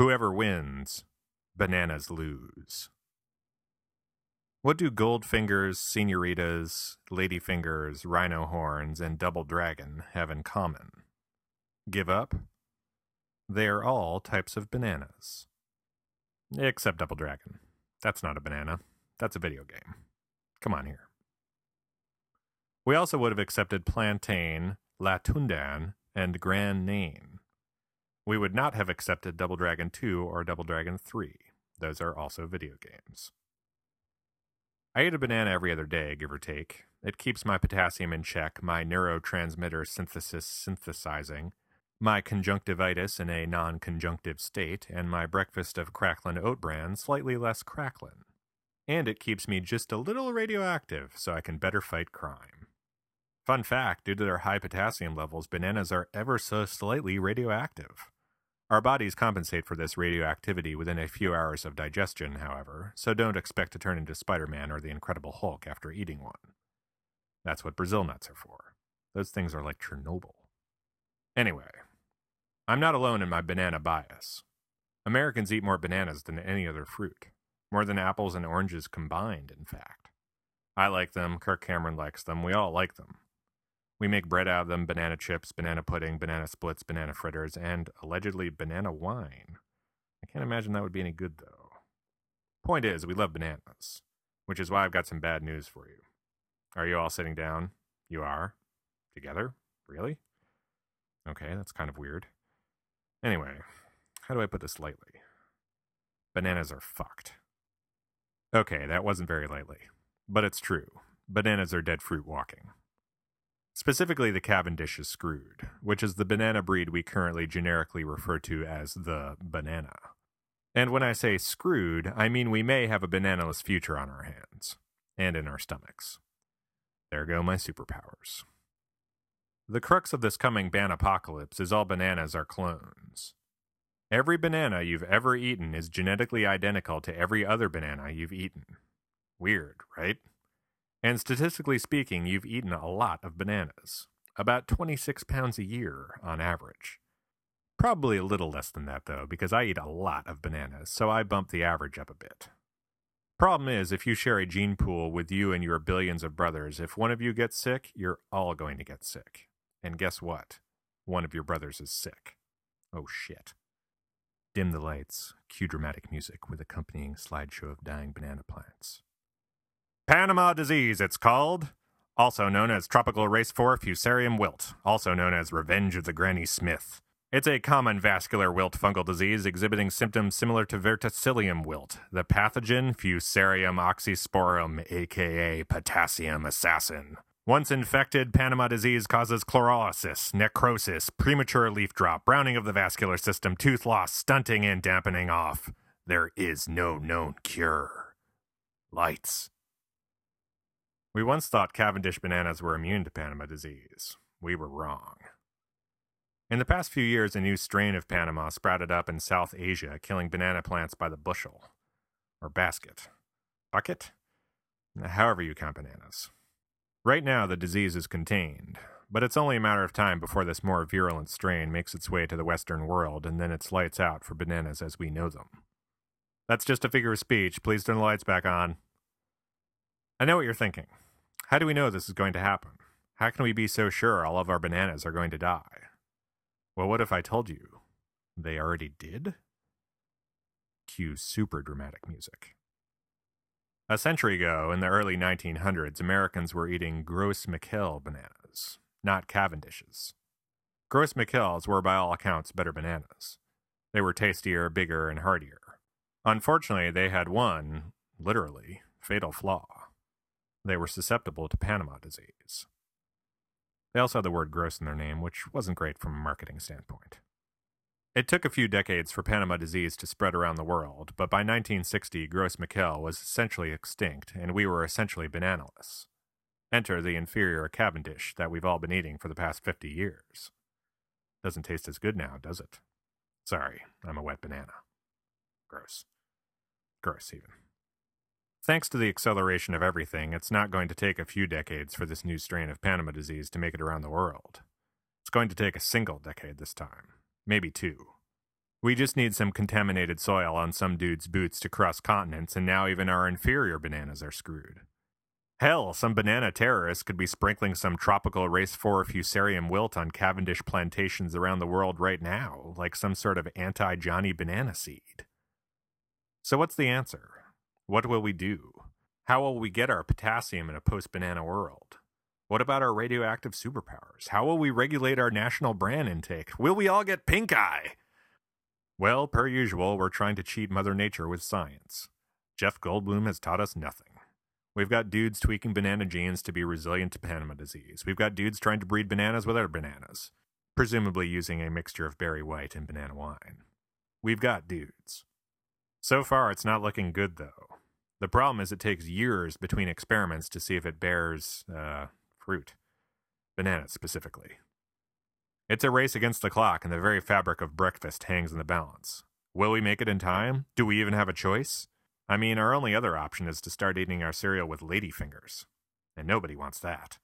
Whoever wins, bananas lose. What do Goldfingers, Senoritas, Ladyfingers, Rhino Horns, and Double Dragon have in common? Give up? They are all types of bananas. Except Double Dragon. That's not a banana. That's a video game. Come on here. We also would have accepted Plantain, Latundan, and Grand Nain. We would not have accepted Double Dragon 2 or Double Dragon 3. Those are also video games. I eat a banana every other day, give or take. It keeps my potassium in check, my neurotransmitter synthesis synthesizing, my conjunctivitis in a non conjunctive state, and my breakfast of Cracklin oat bran slightly less cracklin. And it keeps me just a little radioactive so I can better fight crime. Fun fact due to their high potassium levels, bananas are ever so slightly radioactive. Our bodies compensate for this radioactivity within a few hours of digestion, however, so don't expect to turn into Spider Man or the Incredible Hulk after eating one. That's what Brazil nuts are for. Those things are like Chernobyl. Anyway, I'm not alone in my banana bias. Americans eat more bananas than any other fruit, more than apples and oranges combined, in fact. I like them, Kirk Cameron likes them, we all like them. We make bread out of them, banana chips, banana pudding, banana splits, banana fritters, and allegedly banana wine. I can't imagine that would be any good, though. Point is, we love bananas, which is why I've got some bad news for you. Are you all sitting down? You are? Together? Really? Okay, that's kind of weird. Anyway, how do I put this lightly? Bananas are fucked. Okay, that wasn't very lightly, but it's true. Bananas are dead fruit walking. Specifically, the Cavendish is screwed, which is the banana breed we currently generically refer to as the banana. And when I say screwed, I mean we may have a bananaless future on our hands, and in our stomachs. There go my superpowers. The crux of this coming ban apocalypse is all bananas are clones. Every banana you've ever eaten is genetically identical to every other banana you've eaten. Weird, right? And statistically speaking, you've eaten a lot of bananas. About 26 pounds a year on average. Probably a little less than that, though, because I eat a lot of bananas, so I bump the average up a bit. Problem is, if you share a gene pool with you and your billions of brothers, if one of you gets sick, you're all going to get sick. And guess what? One of your brothers is sick. Oh shit. Dim the lights, cue dramatic music with accompanying slideshow of dying banana plants. Panama disease, it's called. Also known as tropical race 4 fusarium wilt, also known as revenge of the Granny Smith. It's a common vascular wilt fungal disease exhibiting symptoms similar to verticillium wilt. The pathogen, Fusarium oxysporum, aka potassium assassin. Once infected, Panama disease causes chlorolysis, necrosis, premature leaf drop, browning of the vascular system, tooth loss, stunting, and dampening off. There is no known cure. Lights. We once thought Cavendish bananas were immune to Panama disease. We were wrong. In the past few years, a new strain of Panama sprouted up in South Asia, killing banana plants by the bushel. Or basket. Bucket? However you count bananas. Right now, the disease is contained, but it's only a matter of time before this more virulent strain makes its way to the Western world, and then it's lights out for bananas as we know them. That's just a figure of speech. Please turn the lights back on. I know what you're thinking. How do we know this is going to happen? How can we be so sure all of our bananas are going to die? Well, what if I told you they already did? Cue super dramatic music. A century ago, in the early 1900s, Americans were eating Gros Michel bananas, not Cavendishes. Gros Michels were, by all accounts, better bananas. They were tastier, bigger, and heartier. Unfortunately, they had one, literally, fatal flaw they were susceptible to Panama disease. They also had the word gross in their name, which wasn't great from a marketing standpoint. It took a few decades for Panama disease to spread around the world, but by 1960, Gros Michel was essentially extinct, and we were essentially bananaless. Enter the inferior Cavendish that we've all been eating for the past 50 years. Doesn't taste as good now, does it? Sorry, I'm a wet banana. Gross. Gross, even. Thanks to the acceleration of everything, it's not going to take a few decades for this new strain of Panama disease to make it around the world. It's going to take a single decade this time, maybe two. We just need some contaminated soil on some dude's boots to cross continents, and now even our inferior bananas are screwed. Hell, some banana terrorists could be sprinkling some tropical race 4 fusarium wilt on Cavendish plantations around the world right now, like some sort of anti Johnny banana seed. So, what's the answer? What will we do? How will we get our potassium in a post banana world? What about our radioactive superpowers? How will we regulate our national bran intake? Will we all get pink eye? Well, per usual, we're trying to cheat Mother Nature with science. Jeff Goldblum has taught us nothing. We've got dudes tweaking banana genes to be resilient to Panama disease. We've got dudes trying to breed bananas with bananas, presumably using a mixture of Barry White and banana wine. We've got dudes. So far, it's not looking good, though. The problem is it takes years between experiments to see if it bears, uh, fruit. Bananas, specifically. It's a race against the clock, and the very fabric of breakfast hangs in the balance. Will we make it in time? Do we even have a choice? I mean, our only other option is to start eating our cereal with ladyfingers. And nobody wants that.